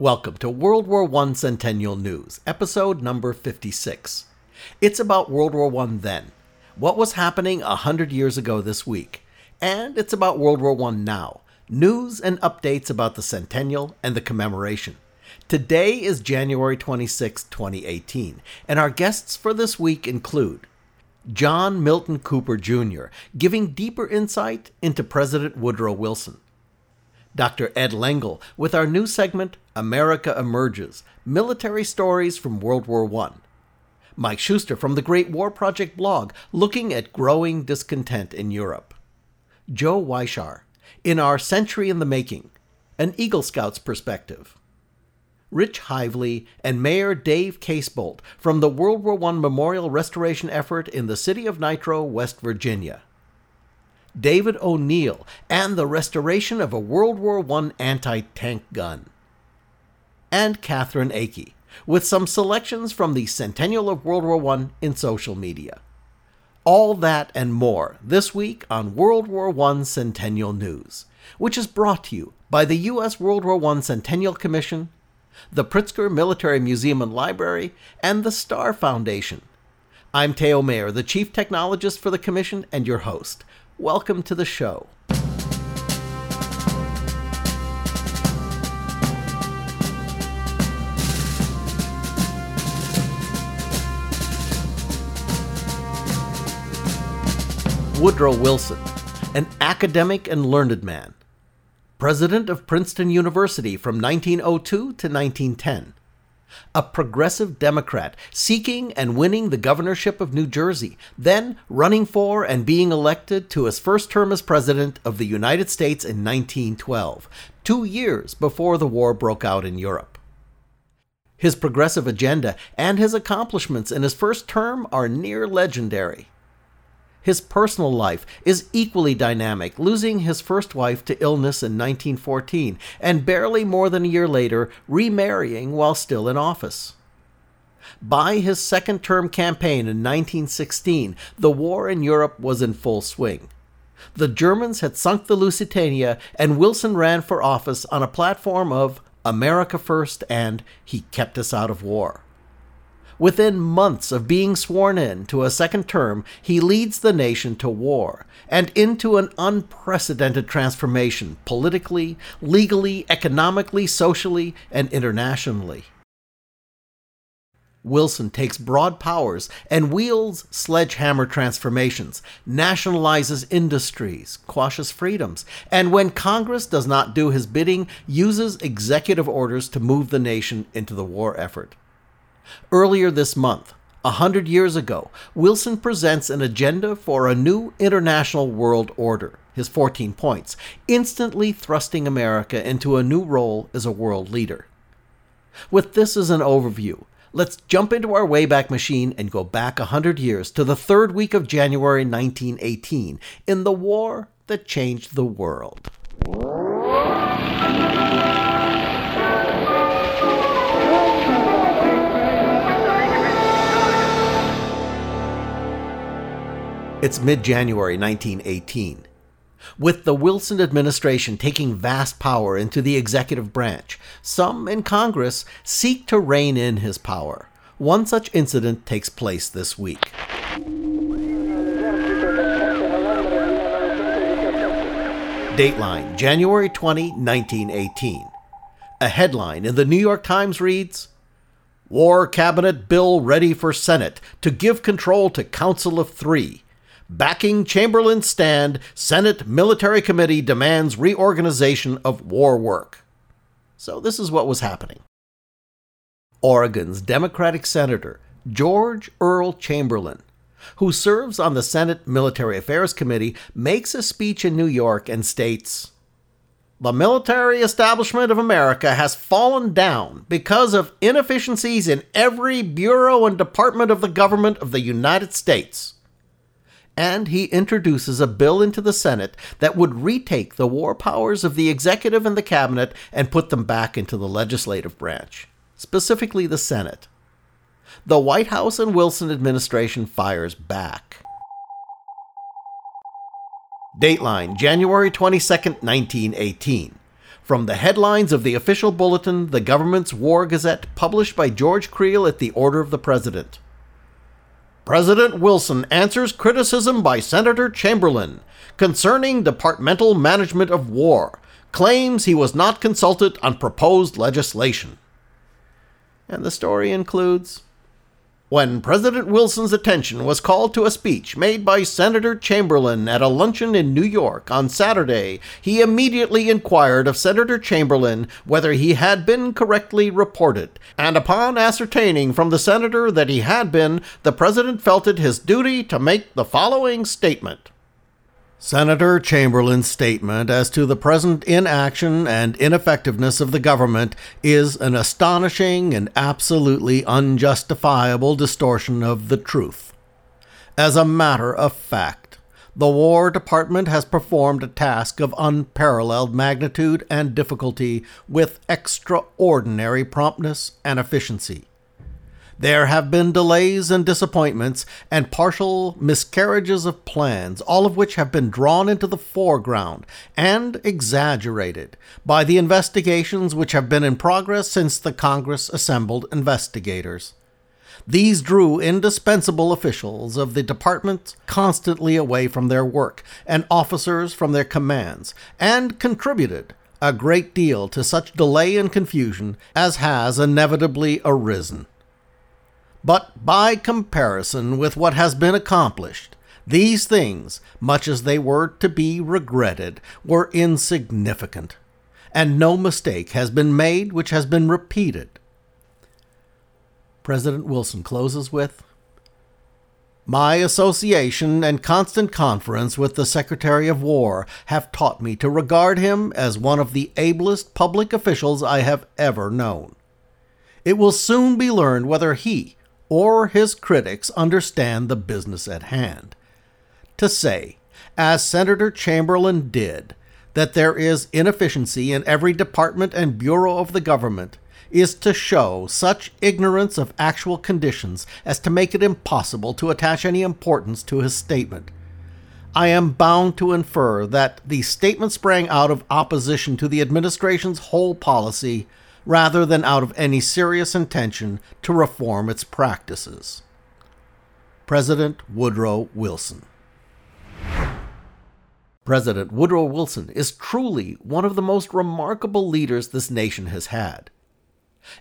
Welcome to World War I Centennial News, episode number 56. It's about World War I then, what was happening a hundred years ago this week, and it's about World War I now, news and updates about the centennial and the commemoration. Today is January 26, 2018, and our guests for this week include John Milton Cooper Jr., giving deeper insight into President Woodrow Wilson. Dr. Ed Lengel with our new segment, America Emerges Military Stories from World War I. Mike Shuster from the Great War Project blog, looking at growing discontent in Europe. Joe Weishar, in our Century in the Making, an Eagle Scout's perspective. Rich Hively and Mayor Dave Casebolt from the World War I Memorial Restoration Effort in the city of Nitro, West Virginia. David O'Neill, and the restoration of a World War I anti tank gun. And Catherine Akey, with some selections from the Centennial of World War I in social media. All that and more this week on World War I Centennial News, which is brought to you by the U.S. World War I Centennial Commission, the Pritzker Military Museum and Library, and the Starr Foundation. I'm Teo Mayer, the Chief Technologist for the Commission and your host. Welcome to the show. Woodrow Wilson, an academic and learned man, president of Princeton University from 1902 to 1910 a progressive Democrat seeking and winning the governorship of New Jersey, then running for and being elected to his first term as president of the United States in 1912, two years before the war broke out in Europe. His progressive agenda and his accomplishments in his first term are near legendary. His personal life is equally dynamic, losing his first wife to illness in 1914 and barely more than a year later remarrying while still in office. By his second term campaign in 1916, the war in Europe was in full swing. The Germans had sunk the Lusitania, and Wilson ran for office on a platform of America First and He Kept Us Out of War. Within months of being sworn in to a second term, he leads the nation to war and into an unprecedented transformation politically, legally, economically, socially, and internationally. Wilson takes broad powers and wields sledgehammer transformations, nationalizes industries, quashes freedoms, and when Congress does not do his bidding, uses executive orders to move the nation into the war effort. Earlier this month, a hundred years ago, Wilson presents an agenda for a new international world order, his 14 points, instantly thrusting America into a new role as a world leader. With this as an overview, let's jump into our Wayback Machine and go back a hundred years to the third week of January 1918 in the war that changed the world. It's mid January 1918. With the Wilson administration taking vast power into the executive branch, some in Congress seek to rein in his power. One such incident takes place this week. Dateline, January 20, 1918. A headline in the New York Times reads War Cabinet Bill ready for Senate to give control to Council of Three Backing Chamberlain's stand, Senate Military Committee demands reorganization of war work. So, this is what was happening. Oregon's Democratic Senator George Earl Chamberlain, who serves on the Senate Military Affairs Committee, makes a speech in New York and states The military establishment of America has fallen down because of inefficiencies in every bureau and department of the government of the United States and he introduces a bill into the Senate that would retake the war powers of the executive and the cabinet and put them back into the legislative branch, specifically the Senate. The White House and Wilson administration fires back. Dateline, January 22, 1918. From the headlines of the official bulletin, the government's War Gazette, published by George Creel at the order of the President. President Wilson answers criticism by Senator Chamberlain concerning departmental management of war, claims he was not consulted on proposed legislation. And the story includes when President Wilson's attention was called to a speech made by Senator Chamberlain at a luncheon in New York on Saturday, he immediately inquired of Senator Chamberlain whether he had been correctly reported, and upon ascertaining from the senator that he had been, the President felt it his duty to make the following statement. Senator Chamberlain's statement as to the present inaction and ineffectiveness of the government is an astonishing and absolutely unjustifiable distortion of the truth. As a matter of fact, the War Department has performed a task of unparalleled magnitude and difficulty with extraordinary promptness and efficiency. There have been delays and disappointments and partial miscarriages of plans, all of which have been drawn into the foreground and exaggerated by the investigations which have been in progress since the Congress assembled investigators. These drew indispensable officials of the department constantly away from their work and officers from their commands, and contributed a great deal to such delay and confusion as has inevitably arisen. But by comparison with what has been accomplished, these things, much as they were to be regretted, were insignificant, and no mistake has been made which has been repeated. President Wilson closes with My association and constant conference with the Secretary of War have taught me to regard him as one of the ablest public officials I have ever known. It will soon be learned whether he, or his critics understand the business at hand. To say, as Senator Chamberlain did, that there is inefficiency in every department and bureau of the government is to show such ignorance of actual conditions as to make it impossible to attach any importance to his statement. I am bound to infer that the statement sprang out of opposition to the administration's whole policy rather than out of any serious intention to reform its practices. President Woodrow Wilson. President Woodrow Wilson is truly one of the most remarkable leaders this nation has had.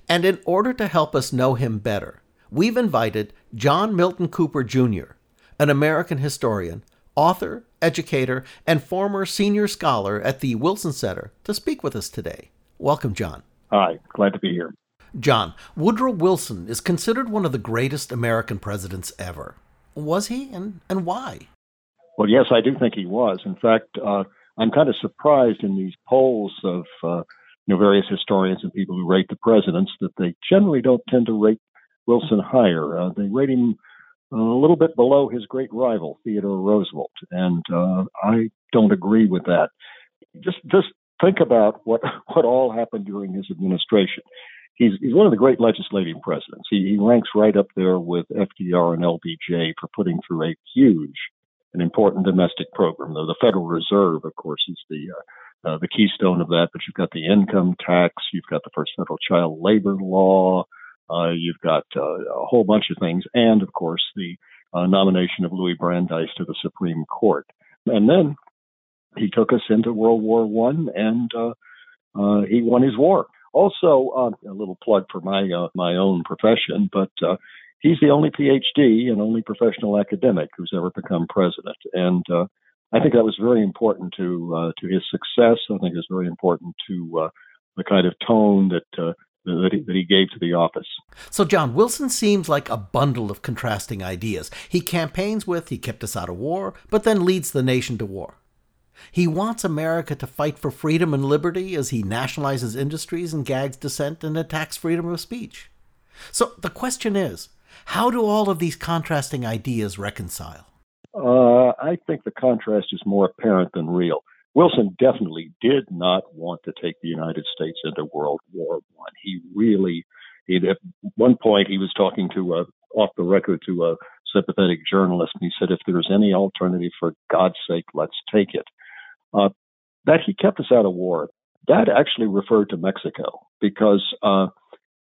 And in order to help us know him better, we've invited John Milton Cooper Jr., an American historian, author, educator, and former senior scholar at the Wilson Center, to speak with us today. Welcome, John. Hi, glad to be here. John, Woodrow Wilson is considered one of the greatest American presidents ever. Was he, and, and why? Well, yes, I do think he was. In fact, uh, I'm kind of surprised in these polls of uh, you know various historians and people who rate the presidents that they generally don't tend to rate Wilson higher. Uh, they rate him a little bit below his great rival Theodore Roosevelt, and uh, I don't agree with that. Just just think about what what all happened during his administration. He's he's one of the great legislating presidents. He, he ranks right up there with FDR and LBJ for putting through a huge and important domestic program. Though the Federal Reserve, of course, is the uh, uh, the keystone of that. But you've got the income tax, you've got the first federal child labor law, uh, you've got uh, a whole bunch of things, and of course the uh, nomination of Louis Brandeis to the Supreme Court. And then he took us into World War One, and uh, uh, he won his war. Also, uh, a little plug for my uh, my own profession, but he's the only PhD and only professional academic who's ever become president, and I think that was very important to to his success. I think it was very important to the kind of tone that that he, gave to the office. So, John, Wilson seems like a bundle of contrasting ideas. He campaigns with, he kept us out of war, but then leads the nation to war. He wants America to fight for freedom and liberty as he nationalizes industries and gags dissent and attacks freedom of speech. So the question is how do all of these contrasting ideas reconcile? Uh, I think the contrast is more apparent than real. Wilson definitely did not want to take the United States into World War One. He really, he, at one point, he was talking to a, off the record to a sympathetic journalist, and he said, "If there's any alternative, for God's sake, let's take it." Uh, that he kept us out of war. that actually referred to Mexico because uh,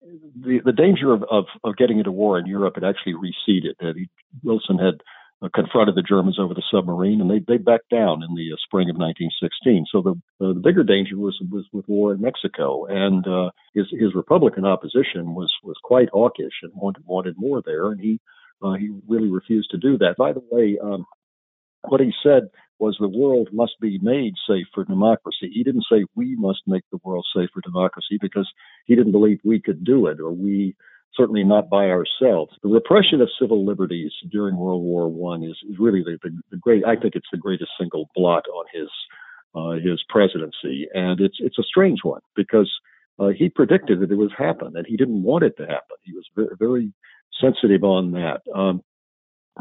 the the danger of, of, of getting into war in Europe had actually receded. He, Wilson had uh, confronted the Germans over the submarine, and they they backed down in the uh, spring of 1916. So the uh, the bigger danger was was with war in Mexico, and uh, his his Republican opposition was was quite hawkish and wanted wanted more there, and he uh, he really refused to do that. By the way, um, what he said was the world must be made safe for democracy. He didn't say we must make the world safe for democracy because he didn't believe we could do it or we certainly not by ourselves. The repression of civil liberties during World War One is, really the, the, the, great. I think it's the greatest single blot on his uh, his presidency, and it's it's a strange one because uh, he predicted that it would happen, and he didn't want it to happen. He was very, very sensitive on that. Um,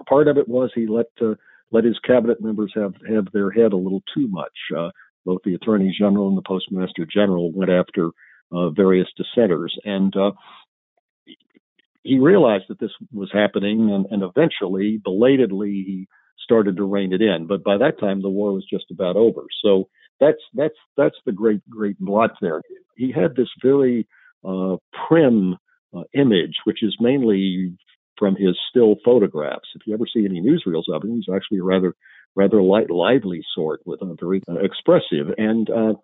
part of it was he let uh, let his cabinet members have have their head a little too much. Uh, both the attorney general and the postmaster general went after uh, various dissenters, and uh, he realized that this was happening, and, and eventually, belatedly, he started to rein it in. But by that time, the war was just about over. So that's that's that's the great great blot there. He had this very uh, prim uh, image, which is mainly from his still photographs. If you ever see any newsreels of him, he's actually a rather rather light, lively sort with a very uh, expressive and uh,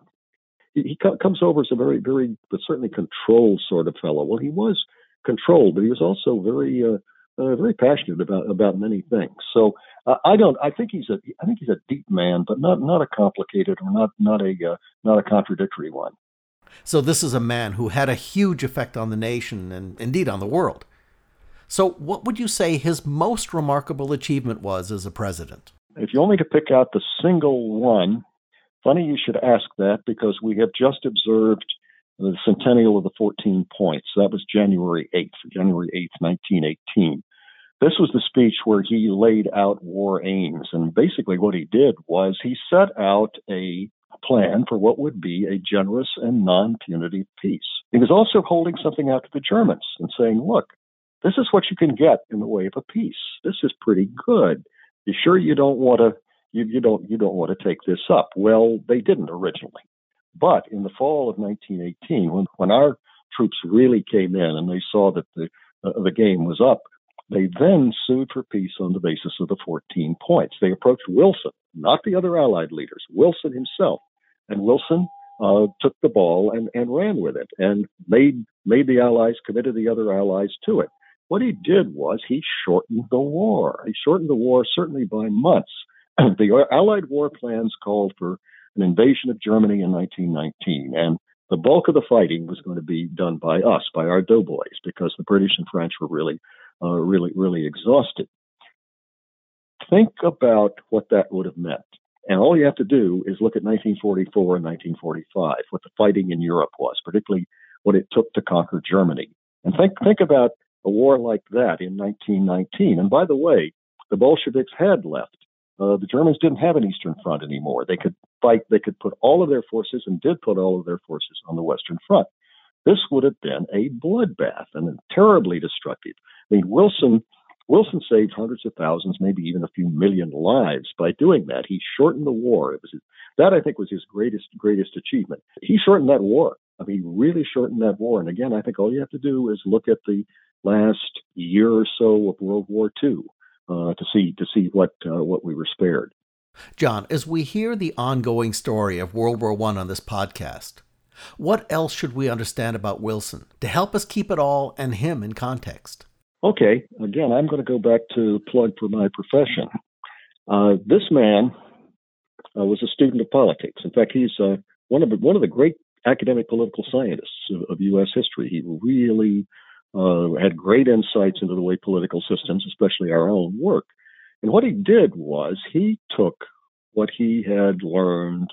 he, he co- comes over as a very very but certainly controlled sort of fellow. Well, he was controlled, but he was also very uh, uh, very passionate about about many things. So uh, I don't. I think he's a. I think he's a deep man, but not not a complicated or not not a uh, not a contradictory one. So this is a man who had a huge effect on the nation and indeed on the world. So, what would you say his most remarkable achievement was as a president? If you only to pick out the single one, funny you should ask that because we have just observed the centennial of the 14 points. That was January 8th, January 8th, 1918. This was the speech where he laid out war aims. And basically, what he did was he set out a plan for what would be a generous and non punitive peace. He was also holding something out to the Germans and saying, look, this is what you can get in the way of a peace. This is pretty good. You sure you don't want to you, you don't you don't want to take this up? Well, they didn't originally. But in the fall of 1918, when, when our troops really came in and they saw that the uh, the game was up, they then sued for peace on the basis of the 14 points. They approached Wilson, not the other Allied leaders, Wilson himself, and Wilson uh, took the ball and, and ran with it and made made the Allies committed the other Allies to it. What he did was he shortened the war. He shortened the war certainly by months. the Allied war plans called for an invasion of Germany in 1919, and the bulk of the fighting was going to be done by us, by our doughboys, because the British and French were really, uh, really, really exhausted. Think about what that would have meant. And all you have to do is look at 1944 and 1945, what the fighting in Europe was, particularly what it took to conquer Germany. And think, think about a war like that in 1919. And by the way, the Bolsheviks had left. Uh, the Germans didn't have an Eastern Front anymore. They could fight, they could put all of their forces and did put all of their forces on the Western Front. This would have been a bloodbath and terribly destructive. I mean, Wilson Wilson saved hundreds of thousands, maybe even a few million lives by doing that. He shortened the war. Was that I think was his greatest greatest achievement. He shortened that war. I mean, really shortened that war. And again, I think all you have to do is look at the last year or so of World War II uh, to see to see what uh, what we were spared. John, as we hear the ongoing story of World War I on this podcast, what else should we understand about Wilson to help us keep it all and him in context? Okay, again, I'm going to go back to plug for my profession. Uh, this man uh, was a student of politics. In fact, he's uh, one of the, one of the great academic political scientists of, of U.S. history. He really uh, had great insights into the way political systems, especially our own, work. And what he did was he took what he had learned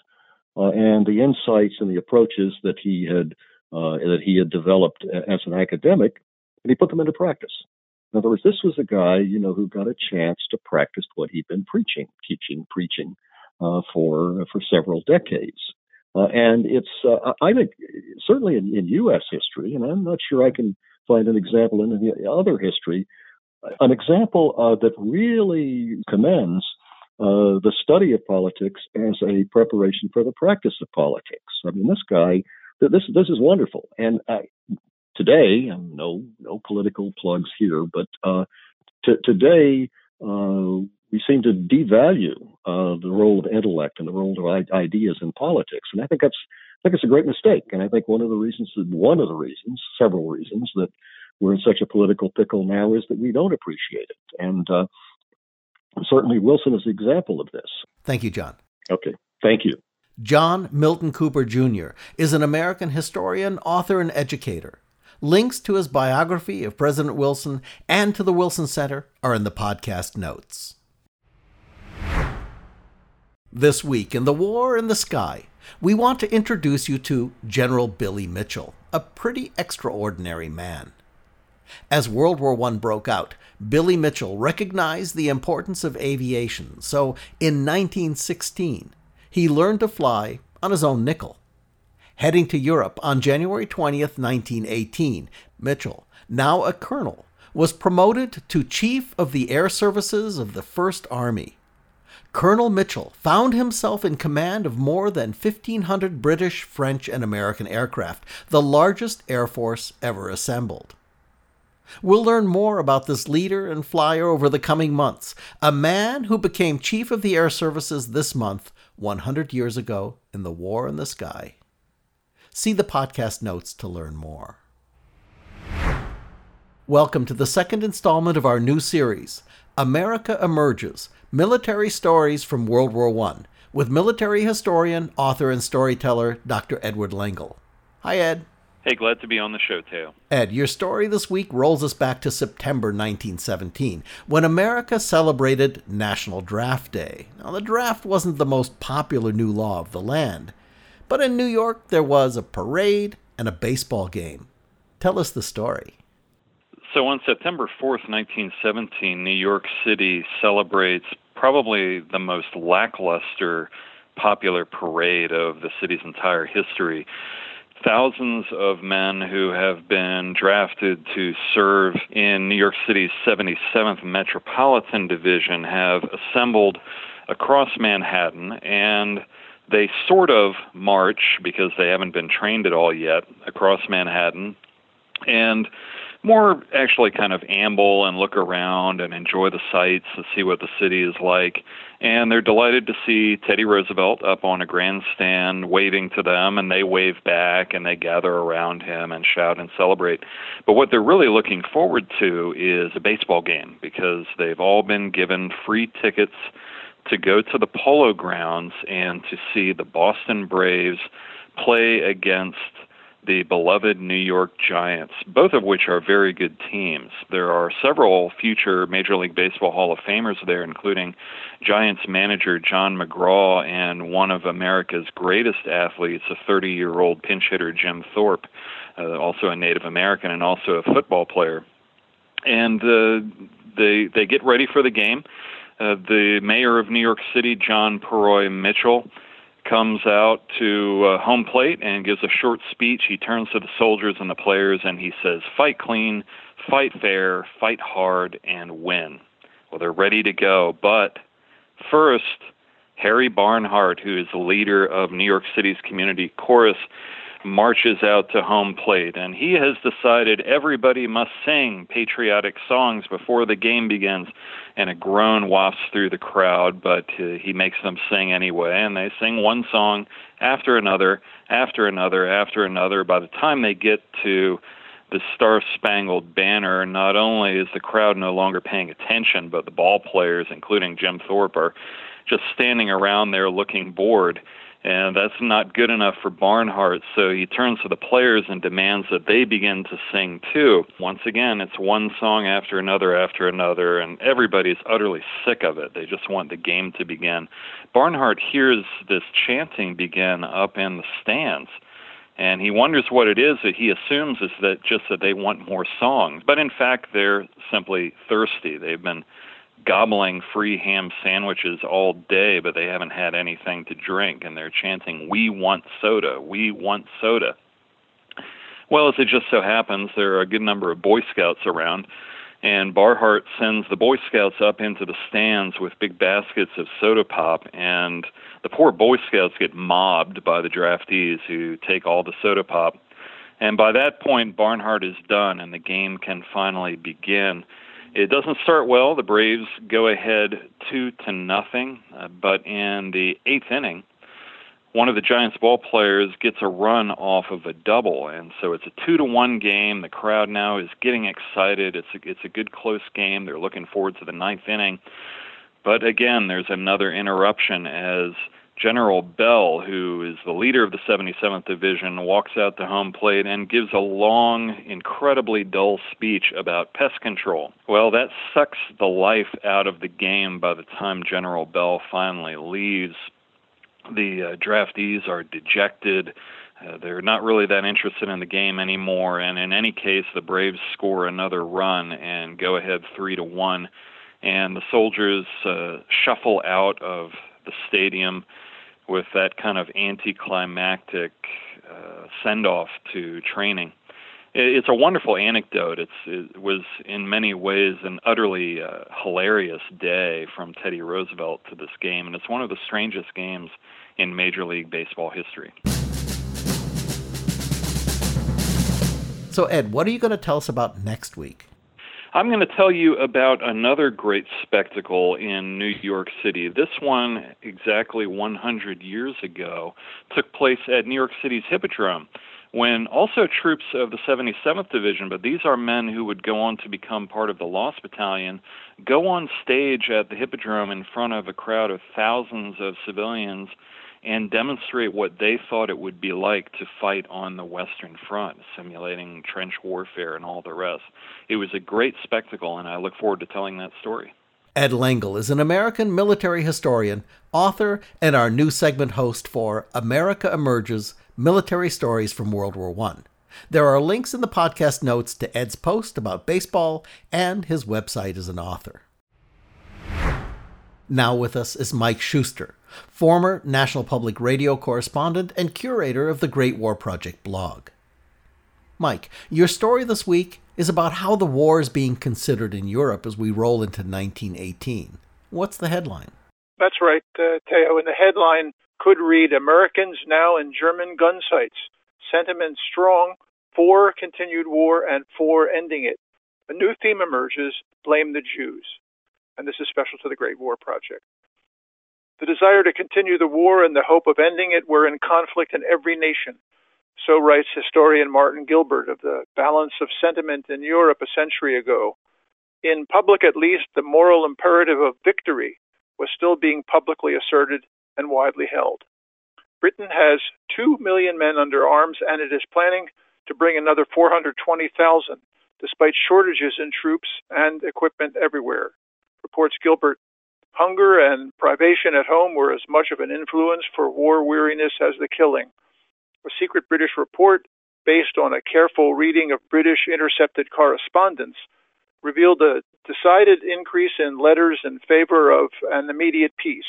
uh, and the insights and the approaches that he had uh, that he had developed as an academic, and he put them into practice. In other words, this was a guy, you know, who got a chance to practice what he'd been preaching, teaching, preaching uh, for for several decades. Uh, and it's, uh, I think, certainly in, in U.S. history, and I'm not sure I can find an example in any other history, an example uh, that really commends uh, the study of politics as a preparation for the practice of politics. I mean, this guy, this this is wonderful. And uh, today, no no political plugs here, but uh, t- today uh, we seem to devalue uh, the role of intellect and the role of ideas in politics, and I think that's I think it's a great mistake. And I think one of the reasons, one of the reasons, several reasons that we're in such a political pickle now is that we don't appreciate it. And uh, certainly Wilson is an example of this. Thank you, John. Okay. Thank you. John Milton Cooper Jr. is an American historian, author, and educator. Links to his biography of President Wilson and to the Wilson Center are in the podcast notes. This week in The War in the Sky, we want to introduce you to General Billy Mitchell, a pretty extraordinary man. As World War I broke out, Billy Mitchell recognized the importance of aviation, so in 1916, he learned to fly on his own nickel. Heading to Europe on January 20th, 1918, Mitchell, now a colonel, was promoted to Chief of the Air Services of the First Army. Colonel Mitchell found himself in command of more than 1,500 British, French, and American aircraft, the largest air force ever assembled. We'll learn more about this leader and flyer over the coming months, a man who became Chief of the Air Services this month, 100 years ago, in the War in the Sky. See the podcast notes to learn more. Welcome to the second installment of our new series, America Emerges Military Stories from World War I, with military historian, author, and storyteller Dr. Edward Lengel. Hi, Ed. Hey, glad to be on the show, Theo. Ed, your story this week rolls us back to September 1917, when America celebrated National Draft Day. Now, the draft wasn't the most popular new law of the land, but in New York there was a parade and a baseball game. Tell us the story. So, on September 4th, 1917, New York City celebrates probably the most lackluster popular parade of the city's entire history. Thousands of men who have been drafted to serve in New York City's 77th Metropolitan Division have assembled across Manhattan and they sort of march because they haven't been trained at all yet across Manhattan. And more actually kind of amble and look around and enjoy the sights and see what the city is like. And they're delighted to see Teddy Roosevelt up on a grandstand waving to them, and they wave back and they gather around him and shout and celebrate. But what they're really looking forward to is a baseball game because they've all been given free tickets to go to the polo grounds and to see the Boston Braves play against the beloved New York Giants, both of which are very good teams. There are several future Major League Baseball Hall of Famers there, including Giants manager John McGraw and one of America's greatest athletes, a 30 year old pinch hitter, Jim Thorpe, uh, also a Native American and also a football player. And uh, they, they get ready for the game. Uh, the mayor of New York City, John Purroy Mitchel, comes out to uh, home plate and gives a short speech. He turns to the soldiers and the players and he says, Fight clean, fight fair, fight hard, and win. Well, they're ready to go. But first, Harry Barnhart, who is the leader of New York City's community chorus, marches out to home plate, and he has decided everybody must sing patriotic songs before the game begins. And a groan wafts through the crowd, but uh, he makes them sing anyway, and they sing one song after another, after another, after another. By the time they get to the Star Spangled Banner, not only is the crowd no longer paying attention, but the ball players, including Jim Thorpe, are just standing around there looking bored and that's not good enough for Barnhart. So he turns to the players and demands that they begin to sing too. Once again, it's one song after another after another, and everybody's utterly sick of it. They just want the game to begin. Barnhart hears this chanting begin up in the stands. And he wonders what it is that he assumes is that just that they want more songs. But in fact, they're simply thirsty. They've been gobbling free ham sandwiches all day, but they haven't had anything to drink, and they're chanting, We want soda, we want soda. Well, as it just so happens, there are a good number of Boy Scouts around, And Barnhart sends the Boy Scouts up into the stands with big baskets of soda pop, and the poor Boy Scouts get mobbed by the draftees who take all the soda pop. And by that point, Barnhart is done, and the game can finally begin. It doesn't start well. The Braves go ahead two to nothing, uh, but in the eighth inning, one of the Giants ball players gets a run off of a double, and so it's a two to one game. The crowd now is getting excited. It's a, it's a good close game. They're looking forward to the ninth inning, but again, there's another interruption as General Bell, who is the leader of the 77th Division, walks out to home plate and gives a long, incredibly dull speech about pest control. Well, that sucks the life out of the game by the time General Bell finally leaves. The uh, draftees are dejected. Uh, they're not really that interested in the game anymore, and in any case, the Braves score another run and go ahead three to one. And the soldiers uh, shuffle out of the stadium with that kind of anticlimactic uh, send off to training. It's a wonderful anecdote. It's, it was in many ways an utterly uh, hilarious day from Teddy Roosevelt to this game, and it's one of the strangest games in Major League Baseball history. So, Ed, what are you going to tell us about next week? I'm going to tell you about another great spectacle in New York City. This one, exactly 100 years ago, took place at New York City's Hippodrome when also troops of the 77th Division, but these are men who would go on to become part of the Lost Battalion, go on stage at the Hippodrome in front of a crowd of thousands of civilians and demonstrate what they thought it would be like to fight on the Western Front, simulating trench warfare and all the rest. It was a great spectacle, and I look forward to telling that story. Ed Lengel is an American military historian, author, and our new segment host for America Emerges Military Stories from World War I. There are links in the podcast notes to Ed's post about baseball and his website as an author. Now with us is Mike Shuster, former National Public Radio correspondent and curator of the Great War Project blog. Mike, your story this week is about how the war is being considered in Europe as we roll into 1918. What's the headline? That's right, uh, Teo. And the headline could read Americans now in German gun sights. Sentiment strong for continued war and for ending it. A new theme emerges blame the Jews and this is special to the Great War Project. The desire to continue the war and the hope of ending it were in conflict in every nation. So writes historian Martin Gilbert of the balance of sentiment in Europe a century ago. In public, at least, the moral imperative of victory was still being publicly asserted and widely held. Britain has 2 million men under arms, and it is planning to bring another 420,000, despite shortages in troops and equipment everywhere reports Gilbert, hunger and privation at home were as much of an influence for war weariness as the killing. A secret British report, based on a careful reading of British intercepted correspondence, revealed a decided increase in letters in favor of an immediate peace.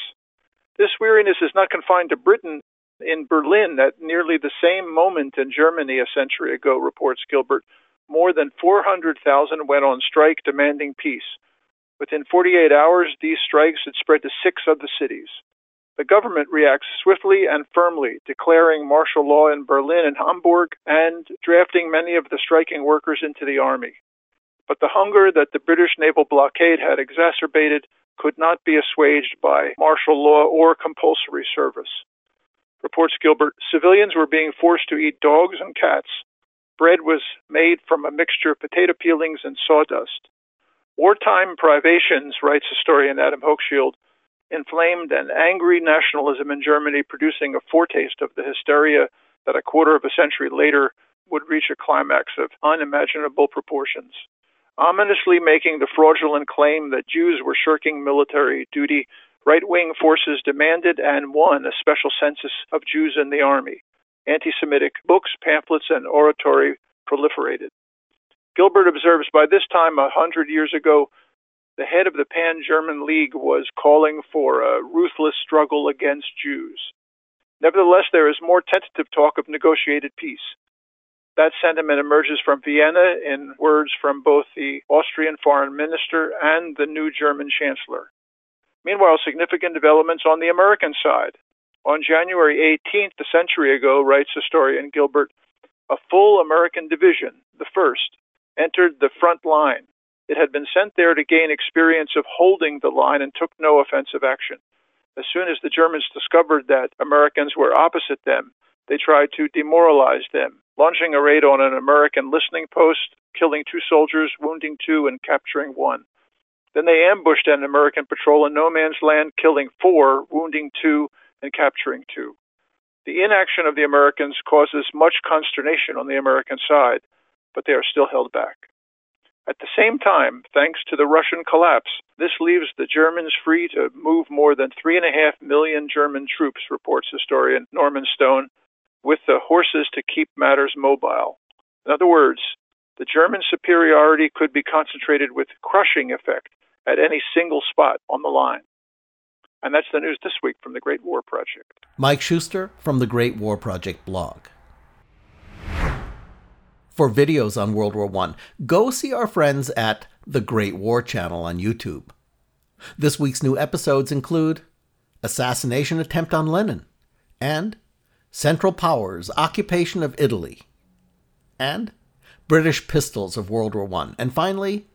This weariness is not confined to Britain. In Berlin, at nearly the same moment in Germany a century ago, reports Gilbert, more than 400,000 went on strike demanding peace. Within 48 hours, these strikes had spread to six other cities. The government reacts swiftly and firmly, declaring martial law in Berlin and Hamburg and drafting many of the striking workers into the army. But the hunger that the British naval blockade had exacerbated could not be assuaged by martial law or compulsory service. Reports Gilbert civilians were being forced to eat dogs and cats. Bread was made from a mixture of potato peelings and sawdust. Wartime privations, writes historian Adam Hochschild, inflamed an angry nationalism in Germany, producing a foretaste of the hysteria that a quarter of a century later would reach a climax of unimaginable proportions. Ominously making the fraudulent claim that Jews were shirking military duty, right wing forces demanded and won a special census of Jews in the army. Anti Semitic books, pamphlets, and oratory proliferated. Gilbert observes by this time, a hundred years ago, the head of the Pan German League was calling for a ruthless struggle against Jews. Nevertheless, there is more tentative talk of negotiated peace. That sentiment emerges from Vienna in words from both the Austrian foreign minister and the new German chancellor. Meanwhile, significant developments on the American side. On January 18th, a century ago, writes historian Gilbert, a full American division, the first, entered the front line. It had been sent there to gain experience of holding the line and took no offensive action. As soon as the Germans discovered that Americans were opposite them, they tried to demoralize them, launching a raid on an American listening post, killing two soldiers, wounding two, and capturing one. Then they ambushed an American patrol in no man's land, killing four, wounding two, and capturing two. The inaction of the Americans causes much consternation on the American side, but they are still held back. At the same time, thanks to the Russian collapse, this leaves the Germans free to move more than three and a half million German troops, reports historian Norman Stone, with the horses to keep matters mobile. In other words, the German superiority could be concentrated with crushing effect at any single spot on the line. And that's the news this week from the Great War Project. Mike Shuster from the Great War Project blog. For videos on World War I, go see our friends at the Great War Channel on YouTube. This week's new episodes include Assassination Attempt on Lenin and Central Powers Occupation of Italy and British Pistols of World War I, and finally,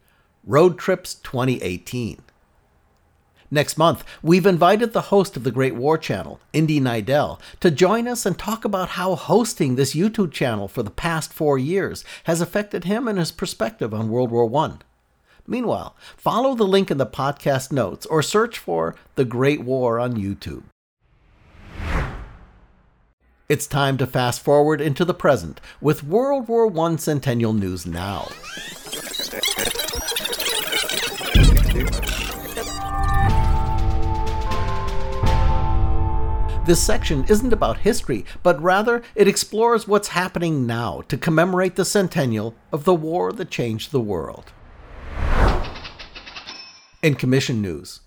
Road Trips 2018. Next month, we've invited the host of the Great War Channel, Indy Neidell, to join us and talk about how hosting this YouTube channel for the past four years has affected him and his perspective on World War I. Meanwhile, follow the link in the podcast notes or search for The Great War on YouTube. It's time to fast forward into the present with World War I Centennial News Now. This section isn't about history, but rather it explores what's happening now to commemorate the centennial of the war that changed the world. In Commission News,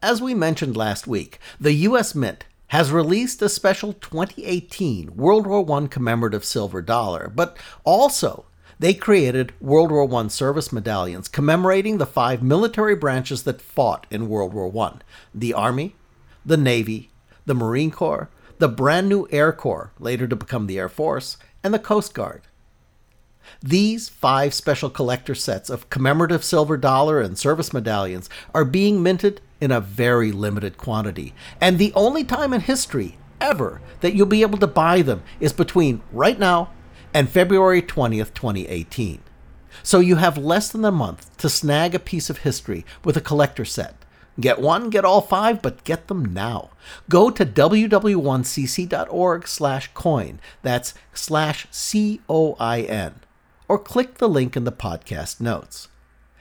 as we mentioned last week, the U.S. Mint has released a special 2018 World War I commemorative silver dollar, but also they created World War I service medallions commemorating the five military branches that fought in World War I the Army, the Navy, the Marine Corps, the brand new Air Corps, later to become the Air Force, and the Coast Guard. These five special collector sets of commemorative silver dollar and service medallions are being minted in a very limited quantity, and the only time in history ever that you'll be able to buy them is between right now and February 20th, 2018. So you have less than a month to snag a piece of history with a collector set. Get one, get all five, but get them now. Go to ww1cc.org slash coin. That's slash C-O-I-N. Or click the link in the podcast notes.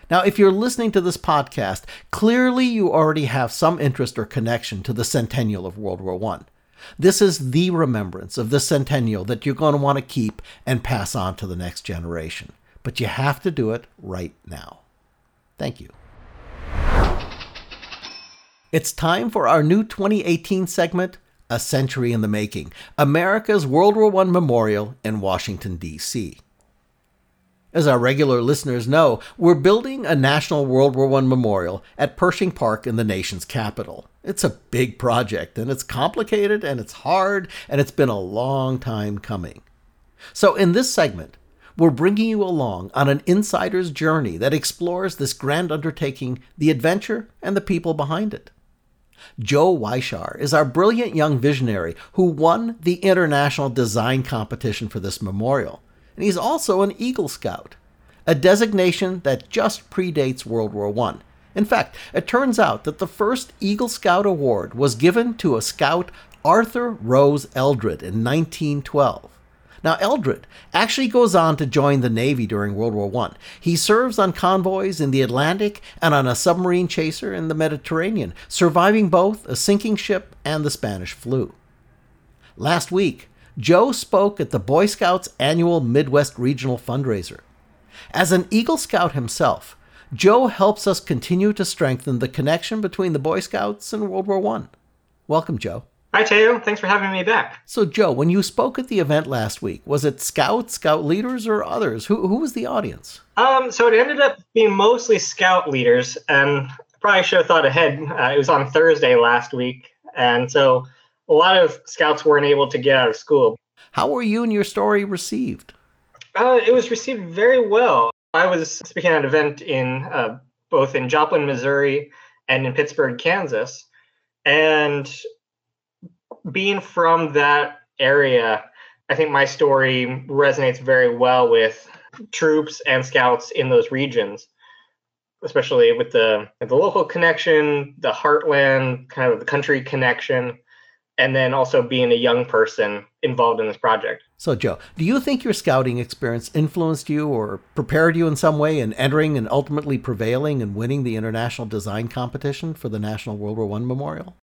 Now, if you're listening to this podcast, clearly you already have some interest or connection to the centennial of World War I. This is the remembrance of the centennial that you're going to want to keep and pass on to the next generation. But you have to do it right now. Thank you. It's time for our new 2018 segment, A Century in the Making America's World War I Memorial in Washington, D.C. As our regular listeners know, we're building a National World War I Memorial at Pershing Park in the nation's capital. It's a big project, and it's complicated, and it's hard, and it's been a long time coming. So, in this segment, we're bringing you along on an insider's journey that explores this grand undertaking, the adventure, and the people behind it. Joe Weishar is our brilliant young visionary who won the international design competition for this memorial. And he's also an Eagle Scout, a designation that just predates World War I. In fact, it turns out that the first Eagle Scout award was given to a scout Arthur Rose Eldred in 1912. Now, Eldred actually goes on to join the Navy during World War I. He serves on convoys in the Atlantic and on a submarine chaser in the Mediterranean, surviving both a sinking ship and the Spanish flu. Last week, Joe spoke at the Boy Scouts annual Midwest Regional fundraiser. As an Eagle Scout himself, Joe helps us continue to strengthen the connection between the Boy Scouts and World War I. Welcome, Joe. Hi, Teo. Thanks for having me back. So, Joe, when you spoke at the event last week, was it scouts, scout leaders, or others? Who, who was the audience? Um, so it ended up being mostly scout leaders, and I probably should have thought ahead. Uh, it was on Thursday last week, and so a lot of scouts weren't able to get out of school. How were you and your story received? Uh, it was received very well. I was speaking at an event in uh, both in Joplin, Missouri, and in Pittsburg, Kansas, and being from that area, I think my story resonates very well with troops and scouts in those regions, especially with the the local connection, the heartland, kind of the country connection, and then also being a young person involved in this project. So, Joe, do you think your scouting experience influenced you or prepared you in some way in entering and ultimately prevailing and winning the international design competition for the National World War I Memorial?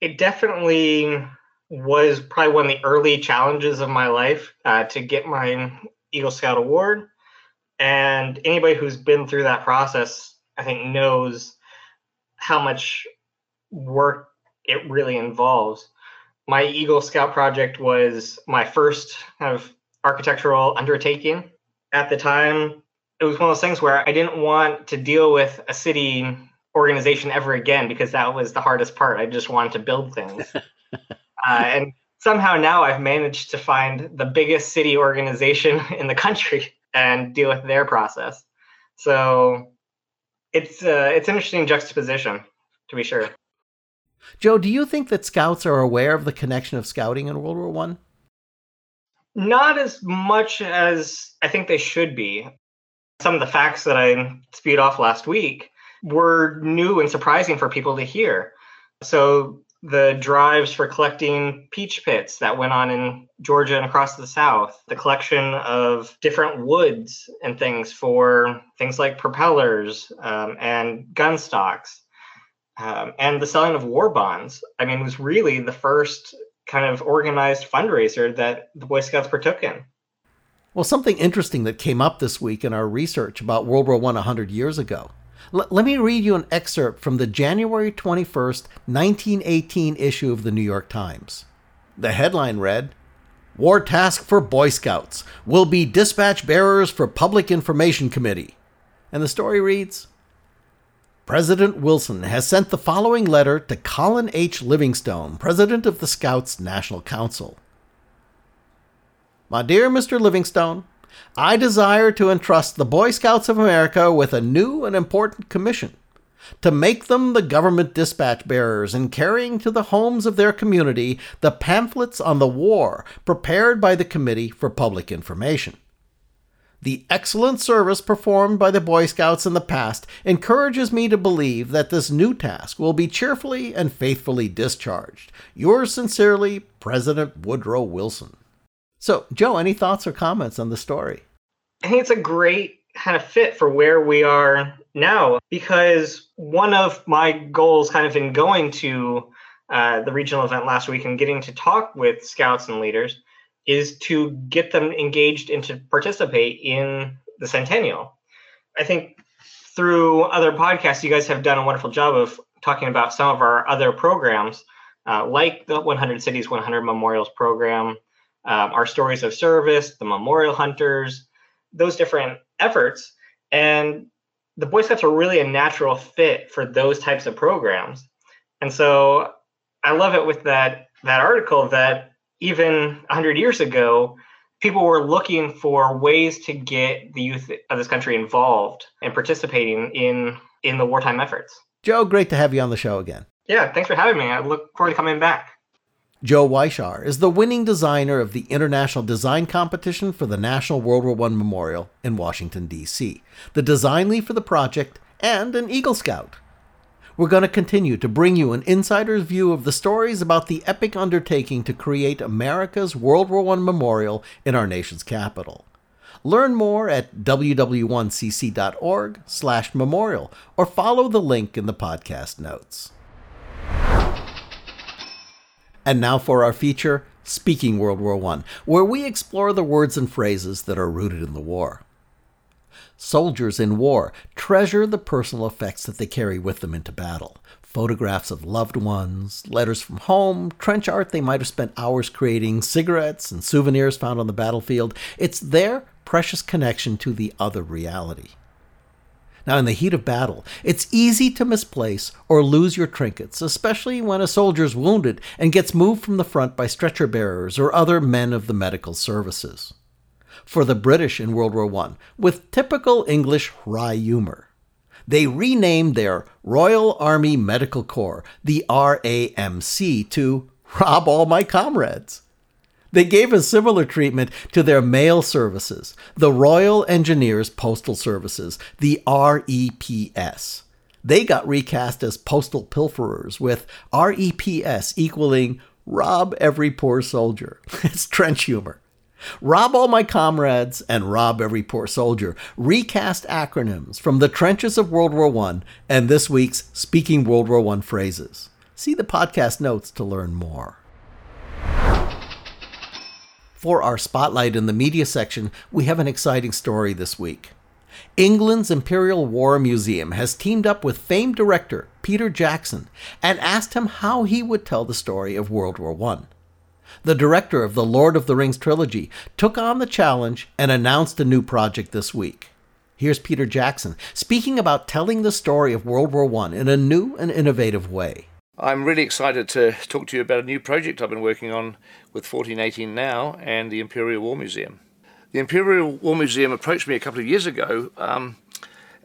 It definitely was probably one of the early challenges of my life uh, to get my Eagle Scout award. And anybody who's been through that process, I think, knows how much work it really involves. My Eagle Scout project was my first kind of architectural undertaking. At the time, it was one of those things where I didn't want to deal with a city organization ever again because that was the hardest part. I just wanted to build things. uh, and somehow now I've managed to find the biggest city organization in the country and deal with their process. So it's uh, it's an interesting juxtaposition, to be sure. Joe, do you think that scouts are aware of the connection of scouting in World War One? Not as much as I think they should be. Some of the facts that I spewed off last week were new and surprising for people to hear. So the drives for collecting peach pits that went on in Georgia and across the South, the collection of different woods and things for things like propellers um, and gun stocks, um, and the selling of war bonds. I mean, was really the first kind of organized fundraiser that the Boy Scouts partook in. Well, something interesting that came up this week in our research about World War I 100 years ago L- let me read you an excerpt from the January 21st, 1918 issue of the New York Times. The headline read War Task for Boy Scouts will be dispatch bearers for Public Information Committee. And the story reads President Wilson has sent the following letter to Colin H. Livingston, President of the Scouts National Council. My dear Mr. Livingston, I desire to entrust the Boy Scouts of America with a new and important commission to make them the government dispatch bearers in carrying to the homes of their community the pamphlets on the war prepared by the Committee for Public Information. The excellent service performed by the Boy Scouts in the past encourages me to believe that this new task will be cheerfully and faithfully discharged. Yours sincerely, President Woodrow Wilson. So, Joe, any thoughts or comments on the story? I think it's a great kind of fit for where we are now because one of my goals, kind of in going to uh, the regional event last week and getting to talk with scouts and leaders, is to get them engaged and to participate in the centennial. I think through other podcasts, you guys have done a wonderful job of talking about some of our other programs, uh, like the 100 Cities, 100 Memorials program, um, our stories of service, the memorial hunters, those different efforts. And the Boy Scouts are really a natural fit for those types of programs. And so I love it with that that article that even 100 years ago, people were looking for ways to get the youth of this country involved and participating in in the wartime efforts. Joe, great to have you on the show again. Yeah, thanks for having me. I look forward to coming back. Joe Weishaar is the winning designer of the International Design Competition for the National World War I Memorial in Washington, D.C., the design lead for the project, and an Eagle Scout. We're going to continue to bring you an insider's view of the stories about the epic undertaking to create America's World War I Memorial in our nation's capital. Learn more at ww1cc.org/memorial or follow the link in the podcast notes. And now for our feature, Speaking World War I, where we explore the words and phrases that are rooted in the war. Soldiers in war treasure the personal effects that they carry with them into battle. Photographs of loved ones, letters from home, trench art they might have spent hours creating, cigarettes and souvenirs found on the battlefield. It's their precious connection to the other reality. Now, in the heat of battle, it's easy to misplace or lose your trinkets, especially when a soldier's wounded and gets moved from the front by stretcher bearers or other men of the medical services. For the British in World War I, with typical English wry humor, they renamed their Royal Army Medical Corps, the RAMC, to Rob All My Comrades. They gave a similar treatment to their mail services, the Royal Engineers Postal Services, the REPS. They got recast as postal pilferers, with REPS equaling rob every poor soldier. it's trench humor. Rob All My Comrades and Rob Every Poor Soldier recast acronyms from the trenches of World War I and this week's Speaking World War I phrases. See the podcast notes to learn more. For our spotlight in the media section, we have an exciting story this week. England's Imperial War Museum has teamed up with famed director Peter Jackson and asked him how he would tell the story of World War I. The director of the Lord of the Rings trilogy took on the challenge and announced a new project this week. Here's Peter Jackson speaking about telling the story of World War I in a new and innovative way. I'm really excited to talk to you about a new project I've been working on with 1418 Now and the Imperial War Museum. The Imperial War Museum approached me a couple of years ago um,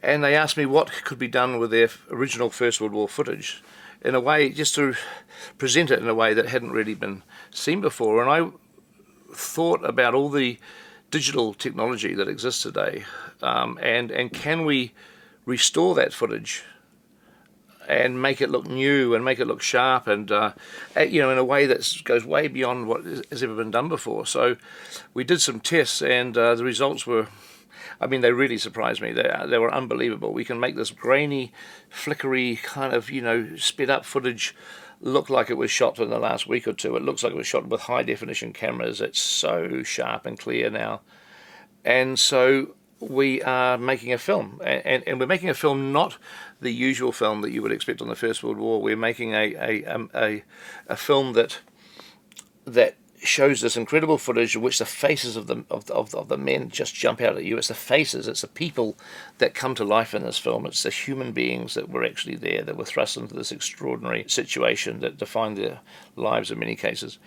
and they asked me what could be done with their original First World War footage in a way, just to present it in a way that hadn't really been seen before. And I thought about all the digital technology that exists today um, and, and can we restore that footage and make it look new and make it look sharp and uh, you know in a way that goes way beyond what has ever been done before. So we did some tests and uh, the results were. I mean, they really surprised me. They, they were unbelievable. We can make this grainy, flickery, kind of, you know, sped up footage look like it was shot in the last week or two. It looks like it was shot with high definition cameras. It's so sharp and clear now. And so we are making a film, and, and, we're making a film not the usual film that you would expect on the First World War. We're making a a, um, a, a film that that shows this incredible footage in which the faces of the of, of, of the men just jump out at you. It's the faces, it's the people that come to life in this film. It's the human beings that were actually there, that were thrust into this extraordinary situation that defined their lives in many cases.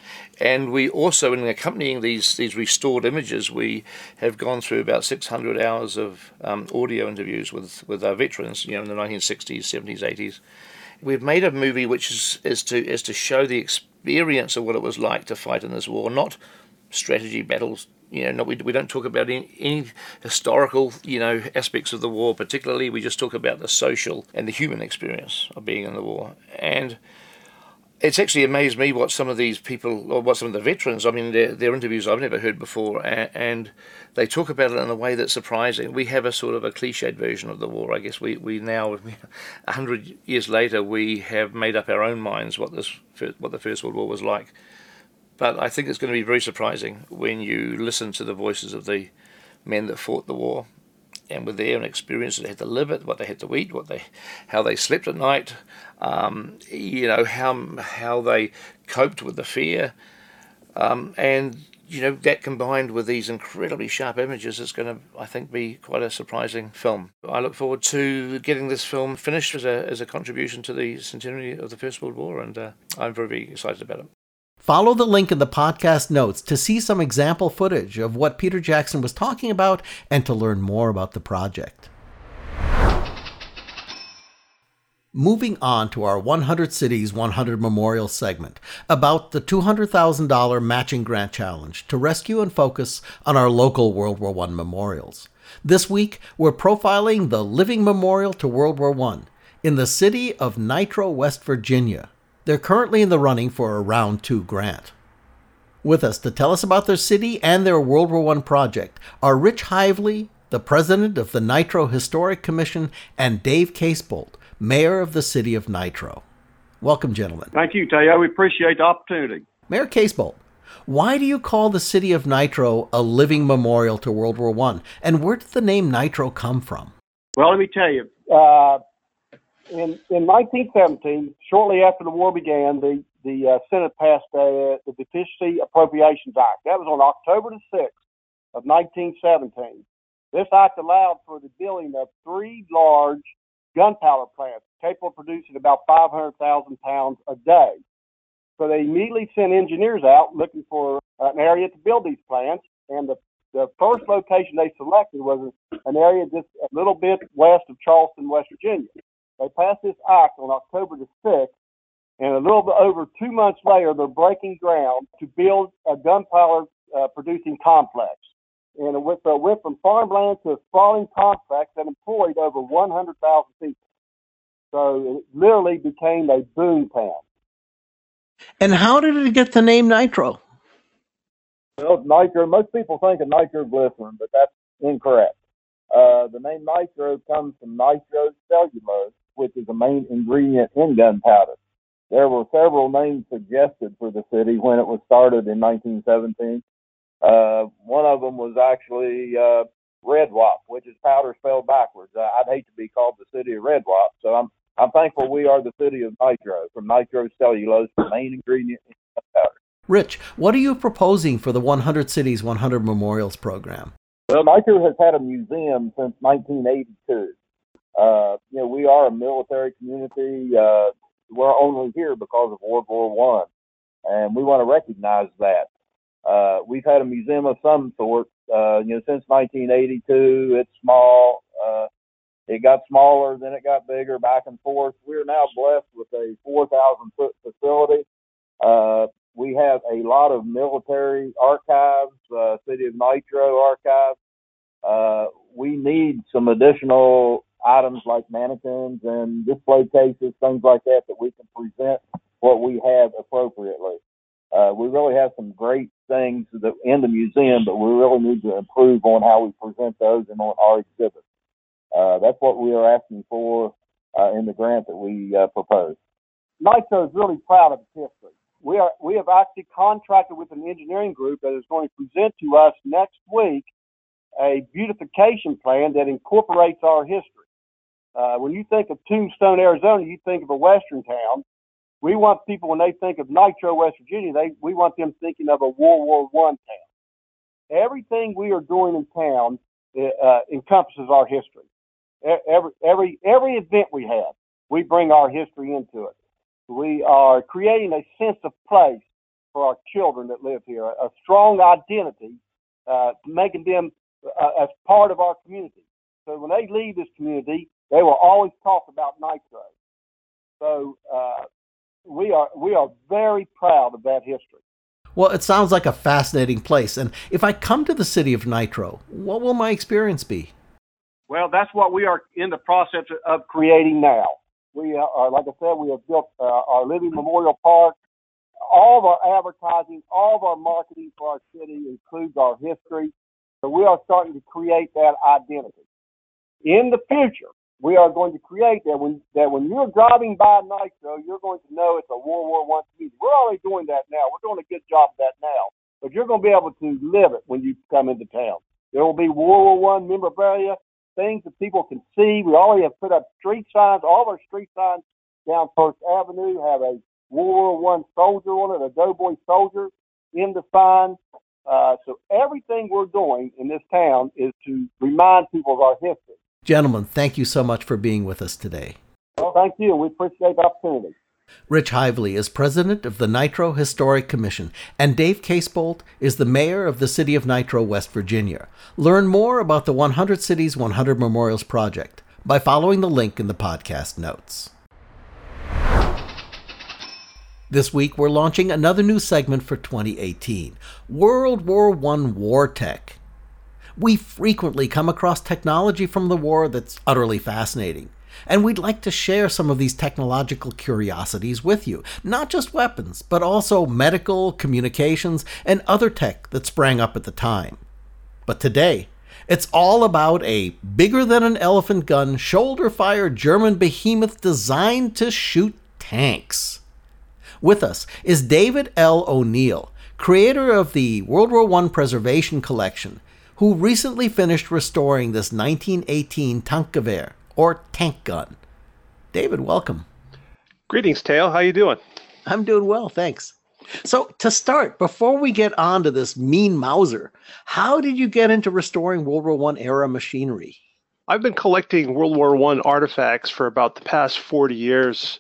And we also, in accompanying these these restored images, we have gone through about 600 hours of um, audio interviews with with our veterans, you know, in the 1960s, 70s, 80s. We've made a movie which is, is to is to show the experience experience of what it was like to fight in this war, not strategy battles. You know, not, we, we don't talk about any, any historical, you know, aspects of the war particularly. We just talk about the social and the human experience of being in the war. And it's actually amazed me what some of these people, or what some of the veterans, I mean, their, interviews I've never heard before, and, and, they talk about it in a way that's surprising. We have a sort of a cliched version of the war. I guess we, we now, a hundred years later, we have made up our own minds what this what the First World War was like. But I think it's going to be very surprising when you listen to the voices of the men that fought the war and with their own experience, they had to live it, what they had to eat, what they, how they slept at night, um, you know how how they coped with the fear, um, and you know that combined with these incredibly sharp images is going to, I think, be quite a surprising film. I look forward to getting this film finished as a as a contribution to the centenary of the First World War, and uh, I'm very, very excited about it. Follow the link in the podcast notes to see some example footage of what Peter Jackson was talking about and to learn more about the project. Moving on to our 100 Cities 100 Memorials segment about the $200,000 matching grant challenge to rescue and focus on our local World War I memorials. This week, we're profiling the Living Memorial to World War I in the city of Nitro, West Virginia. They're currently in the running for a Round 2 grant. With us to tell us about their city and their World War I project are Rich Hively, the president of the Nitro Historic Commission, and Dave Casebolt, mayor of the city of Nitro. Welcome, gentlemen. Thank you, Theo. We appreciate the opportunity. Mayor Casebolt, why do you call the city of Nitro a living memorial to World War I? And where did the name Nitro come from? Well, let me tell you. Uh, in, in 1917, shortly after the war began, the, the uh, Senate passed the Deficiency Appropriations Act. That was on October the 6th of 1917. This act allowed for the building of three large gunpowder plants capable of producing about 500,000 pounds a day. So they immediately sent engineers out looking for an area to build these plants, and the the first location they selected was an area just a little bit west of Charleston, West Virginia. They passed this act on October the 6th, and a little bit over two months later, they're breaking ground to build a gunpowder uh, producing complex. And it went, went from farmland to a sprawling complex that employed over 100,000 people. So it literally became a boom town. And how did it get the name Nitro? Well, nitro, most people think of nitroglycerin, but that's incorrect. Uh, the name nitro comes from nitrocellulose, which is a main ingredient in gunpowder. There were several names suggested for the city when it was started in 1917. Uh, one of them was actually uh, Redwop, which is powder spelled backwards. Uh, I'd hate to be called the city of Redwop, so I'm I'm thankful we are the city of nitro from nitrocellulose, the main ingredient in gunpowder. Rich, what are you proposing for the 100 Cities 100 Memorials program? Well, Nitro has had a museum since 1982. Uh, you know, we are a military community. Uh, we're only here because of World War One, and we want to recognize that. Uh, we've had a museum of some sort, uh, you know, since 1982. It's small. Uh, it got smaller, then it got bigger, back and forth. We're now blessed with a 4,000 foot facility. Uh, we have a lot of military archives, uh, City of Nitro archives. Uh, we need some additional items like mannequins and display cases, things like that, that we can present what we have appropriately. Uh, we really have some great things that in the museum, but we really need to improve on how we present those and on our exhibits. Uh, that's what we are asking for uh, in the grant that we uh, propose. Nitro is really proud of its history we are we have actually contracted with an engineering group that is going to present to us next week a beautification plan that incorporates our history. Uh, when you think of Tombstone, Arizona, you think of a western town. We want people when they think of Nitro, West Virginia, they we want them thinking of a World War One town. Everything we are doing in town uh, encompasses our history. Every every every event we have, we bring our history into it. We are creating a sense of place for our children that live here, a strong identity, uh, making them uh, as part of our community. So when they leave this community, they will always talk about Nitro. So uh, we are we are very proud of that history. Well, it sounds like a fascinating place. And if I come to the city of Nitro, what will my experience be? Well, that's what we are in the process of creating now. We are, like I said, we have built uh, our living memorial park. All of our advertising, all of our marketing for our city includes our history. So we are starting to create that identity. In the future, we are going to create that when that when you're driving by Nitro, you're going to know it's a World War One community. We're already doing that now. We're doing a good job of that now. But you're going to be able to live it when you come into town. There will be World War One memorabilia things that people can see. We already have put up street signs. All of our street signs down First Avenue have a World War One soldier on it, a doughboy soldier in the sign. Uh, so everything we're doing in this town is to remind people of our history. Gentlemen, thank you so much for being with us today. Well, thank you. We appreciate the opportunity. Rich Hively is president of the Nitro Historic Commission, and Dave Casebolt is the mayor of the city of Nitro, West Virginia. Learn more about the 100 Cities 100 Memorials project by following the link in the podcast notes. This week, we're launching another new segment for 2018 World War I War Tech. We frequently come across technology from the war that's utterly fascinating. And we'd like to share some of these technological curiosities with you. Not just weapons, but also medical, communications, and other tech that sprang up at the time. But today, it's all about a bigger than an elephant gun, shoulder fired German behemoth designed to shoot tanks. With us is David L. O'Neill, creator of the World War I Preservation Collection, who recently finished restoring this 1918 Tankgewehr or tank gun. David, welcome. Greetings, Theo. How you doing? I'm doing well, thanks. So, to start, before we get on to this mean Mauser, how did you get into restoring World War One era machinery? I've been collecting World War One artifacts for about the past 40 years.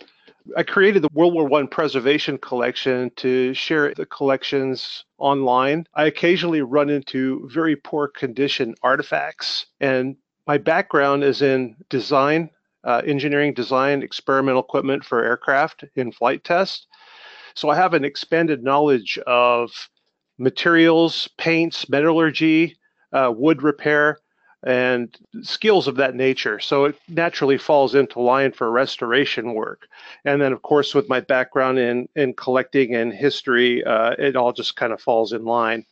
I created the World War One preservation collection to share the collections online. I occasionally run into very poor condition artifacts, and my background is in design, uh, engineering design, experimental equipment for aircraft in flight test. So I have an expanded knowledge of materials, paints, metallurgy, uh, wood repair, and skills of that nature. So it naturally falls into line for restoration work. And then, of course, with my background in, in collecting and history, uh, it all just kind of falls in line.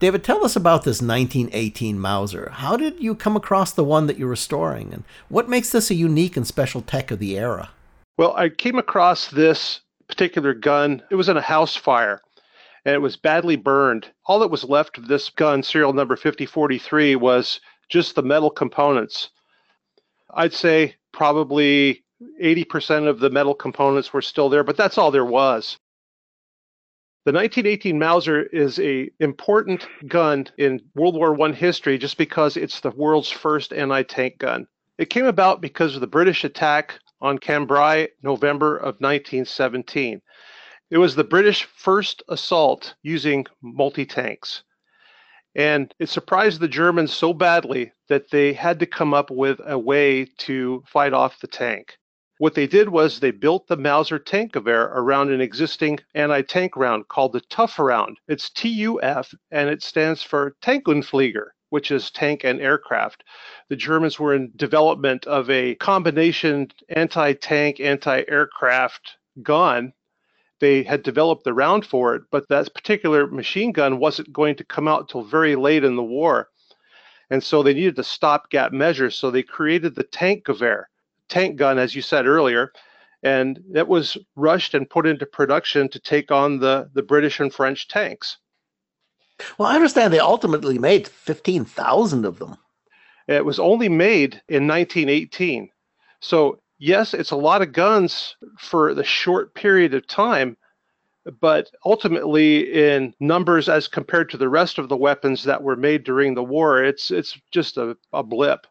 David, tell us about this 1918 Mauser. How did you come across the one that you're restoring, and what makes this a unique and special tech of the era? Well, I came across this particular gun. It was in a house fire and it was badly burned. All that was left of this gun, serial number 5043, was just the metal components. I'd say probably 80% of the metal components were still there, but that's all there was. The 1918 Mauser is a important gun in World War I history just because it's the world's first anti-tank gun. It came about because of the British attack on Cambrai, November of 1917. It was the British first assault using multi tanks. And it surprised the Germans so badly that they had to come up with a way to fight off the tank. What they did was they built the Mauser tank Gewehr around an existing anti tank round called the Tough round. It's TUF and it stands for Tankunflieger, which is tank and aircraft. The Germans were in development of a combination anti tank, anti aircraft gun they had developed the round for it, but that particular machine gun wasn't going to come out until very late in the war. And so they needed a stopgap measure. So they created the tank Gewehr, tank gun, as you said earlier, and that was rushed and put into production to take on the, the British and French tanks. Well, I understand they ultimately made 15,000 of them. It was only made in 1918. So yes, it's a lot of guns for the short period of time, but ultimately in numbers as compared to the rest of the weapons that were made during the war, it's it's just a, a blip.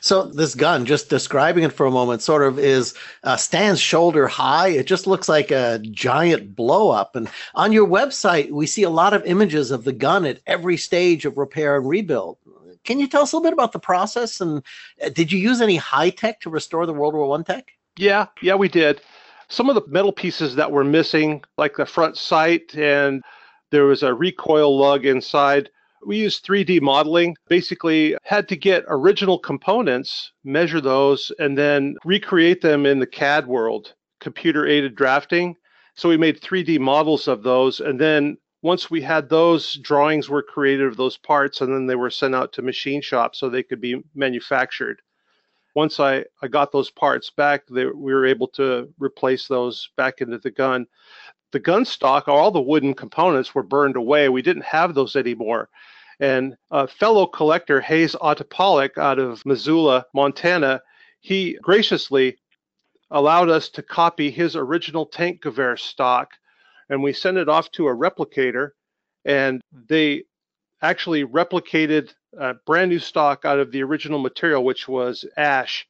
So this gun, just describing it for a moment, sort of is uh, stands shoulder high. It just looks like a giant blow up. And on your website, we see a lot of images of the gun at every stage of repair and rebuild. Can you tell us a little bit about the process? And uh, did you use any high tech to restore the World War One tech? Yeah, yeah, we did. Some of the metal pieces that were missing, like the front sight, and there was a recoil lug inside. We used 3D modeling. Basically, had to get original components, measure those, and then recreate them in the CAD world, computer aided drafting. So we made 3D models of those, and then once we had those drawings were created of those parts and then they were sent out to machine shops so they could be manufactured. Once i, I got those parts back they, we were able to replace those back into the gun. The gun stock all the wooden components were burned away. We didn't have those anymore. And a fellow collector hayes Ottopollock out of missoula montana he graciously allowed us to copy his original tank Gewehr stock and we sent it off to a replicator, and they actually replicated a brand new stock out of the original material, which was ash.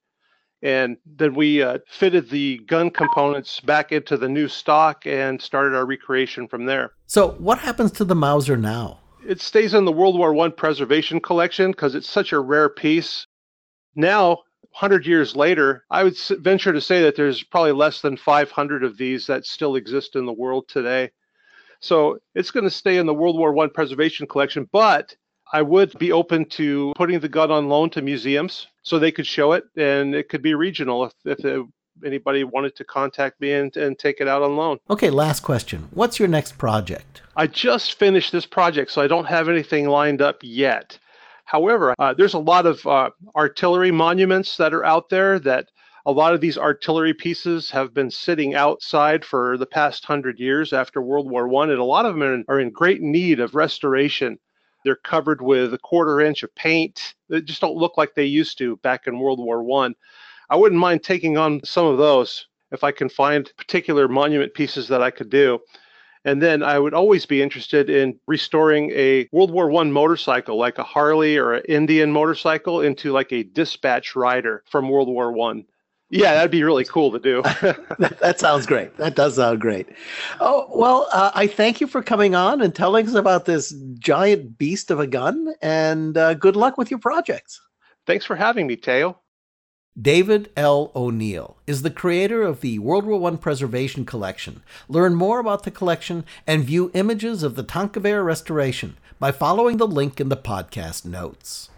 And then we uh, fitted the gun components back into the new stock and started our recreation from there. So, what happens to the Mauser now? It stays in the World War I preservation collection because it's such a rare piece. Now, 100 years later, I would venture to say that there's probably less than 500 of these that still exist in the world today. So it's going to stay in the World War I preservation collection, but I would be open to putting the gun on loan to museums so they could show it, and it could be regional if, if it, anybody wanted to contact me and, and take it out on loan. Okay, last question. What's your next project? I just finished this project, so I don't have anything lined up yet. However, uh, there's a lot of uh, artillery monuments that are out there that a lot of these artillery pieces have been sitting outside for the past hundred years after World War One, and a lot of them are in, are in great need of restoration. They're covered with a quarter inch of paint. They just don't look like they used to back in World War One. I wouldn't mind taking on some of those if I can find particular monument pieces that I could do. And then I would always be interested in restoring a World War One motorcycle, like a Harley or an Indian motorcycle, into like a dispatch rider from World War One. Yeah, that'd be really cool to do. that, that, sounds great. That does sound great. Oh well, uh, I thank you for coming on and telling us about this giant beast of a gun. And uh, good luck with your projects. Thanks for having me, Theo. David L. O'Neill is the creator of the World War I Preservation Collection. Learn more about the collection and view images of the Tankgewehr restoration by following the link in the podcast notes.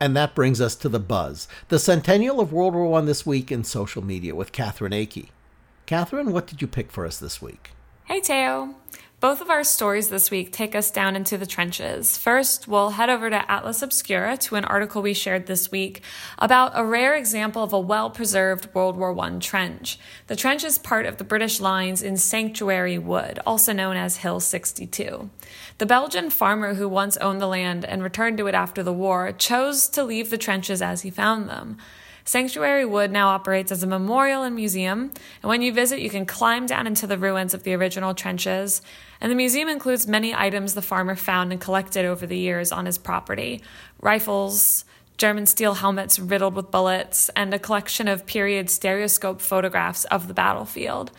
And that brings us to the buzz, the centennial of World War I this week in social media with Catherine Akey. Catherine, what did you pick for us this week? Hey, Theo. Both of our stories this week take us down into the trenches. First, we'll head over to Atlas Obscura to an article we shared this week about a rare example of a well preserved World War I trench. The trench is part of the British lines in Sanctuary Wood, also known as Hill 62. The Belgian farmer who once owned the land and returned to it after the war chose to leave the trenches as he found them. Sanctuary Wood now operates as a memorial and museum, and when you visit, you can climb down into the ruins of the original trenches. And the museum includes many items the farmer found and collected over the years on his property rifles, German steel helmets riddled with bullets, and a collection of period stereoscope photographs of the battlefield.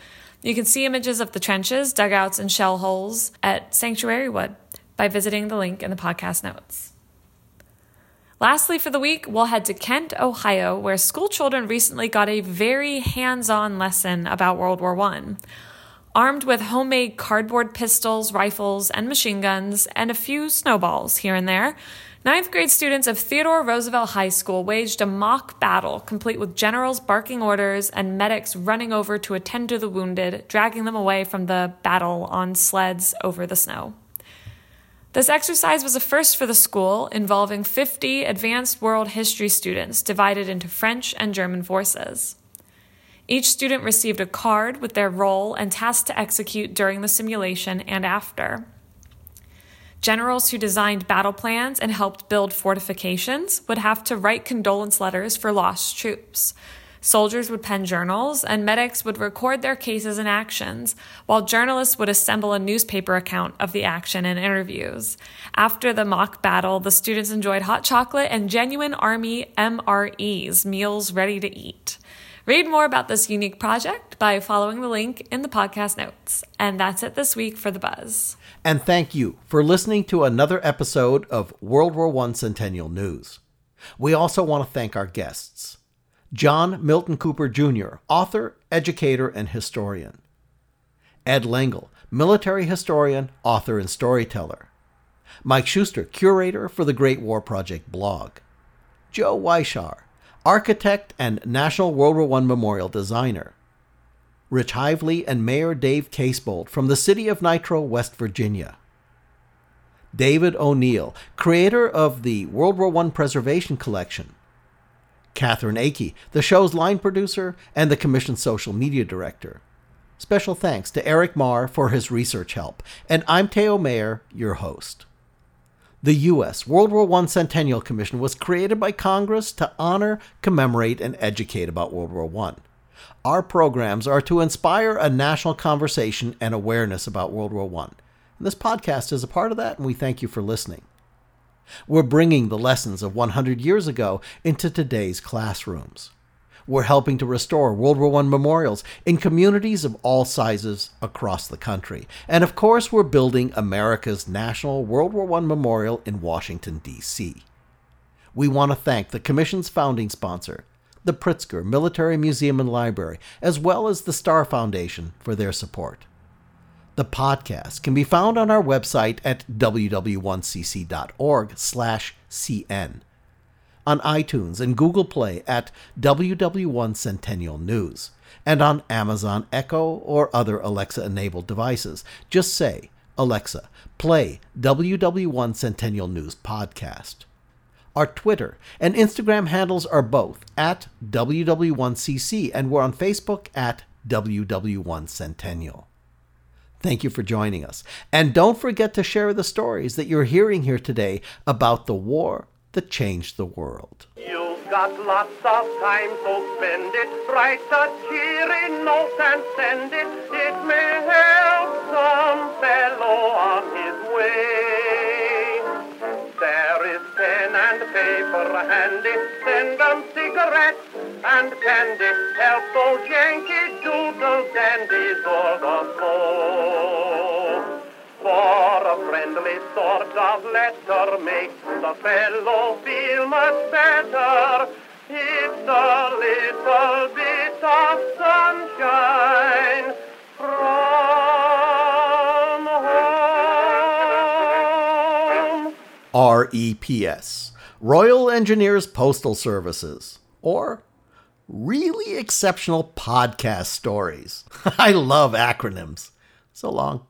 You can see images of the trenches, dugouts, and shell holes at Sanctuary Wood by visiting the link in the podcast notes. Lastly, for the week, we'll head to Kent, Ohio, where school children recently got a very hands on lesson about World War I. Armed with homemade cardboard pistols, rifles, and machine guns, and a few snowballs here and there, ninth grade students of Theodore Roosevelt High School waged a mock battle complete with generals barking orders and medics running over to attend to the wounded, dragging them away from the battle on sleds over the snow. This exercise was a first for the school, involving 50 advanced world history students divided into French and German forces. Each student received a card with their role and task to execute during the simulation and after. Generals who designed battle plans and helped build fortifications would have to write condolence letters for lost troops, Soldiers would pen journals, and medics would record their cases and actions, while journalists would assemble a newspaper account of the action and interviews. After the mock battle, the students enjoyed hot chocolate and genuine Army MREs, meals ready to eat. Read more about this unique project by following the link in the podcast notes. And that's it this week for The Buzz. And thank you for listening to another episode of World War I Centennial News. We also want to thank our guests. John Milton Cooper Jr., author, educator, and historian. Ed Lengel, military historian, author, and storyteller. Mike Shuster, curator for the Great War Project blog. Joe Weishaar, architect and National World War I Memorial designer. Rich Hively and Mayor Dave Casebolt from the city of Nitro, West Virginia. David O'Neill, creator of the World War I Preservation Collection, Catherine Akey, the show's line producer and the Commission's social media director. Special thanks to Eric Marr for his research help, and I'm Theo Mayer, your host. The U.S. World War I Centennial Commission was created by Congress to honor, commemorate, and educate about World War I. Our programs are to inspire a national conversation and awareness about World War I. And this podcast is a part of that, and we thank you for listening. We're bringing the lessons of 100 years ago into today's classrooms. We're helping to restore World War I memorials in communities of all sizes across the country. And of course, we're building America's National World War I Memorial in Washington, D.C. We want to thank the Commission's founding sponsor, the Pritzker Military Museum and Library, as well as the Starr Foundation for their support. The podcast can be found on our website at ww1cc.org/cn, on iTunes and Google Play at WW1 Centennial News, and on Amazon Echo or other Alexa-enabled devices. Just say, "Alexa, play WW1 Centennial News podcast." Our Twitter and Instagram handles are both at WW1CC, and we're on Facebook at WW1 Centennial. Thank you for joining us. And don't forget to share the stories that you're hearing here today about the war that changed the world. You've got lots of time, so spend it. Write a cheery note and send it. It may help some fellow on his way. There is pen and paper handy. Send them cigarettes and candy. Help those Yankee doodle dandies or the foe. For a friendly sort of letter makes the fellow feel much better. It's a little bit of sunshine from REPS Royal Engineers Postal Services, or Really Exceptional Podcast Stories. I love acronyms. So long.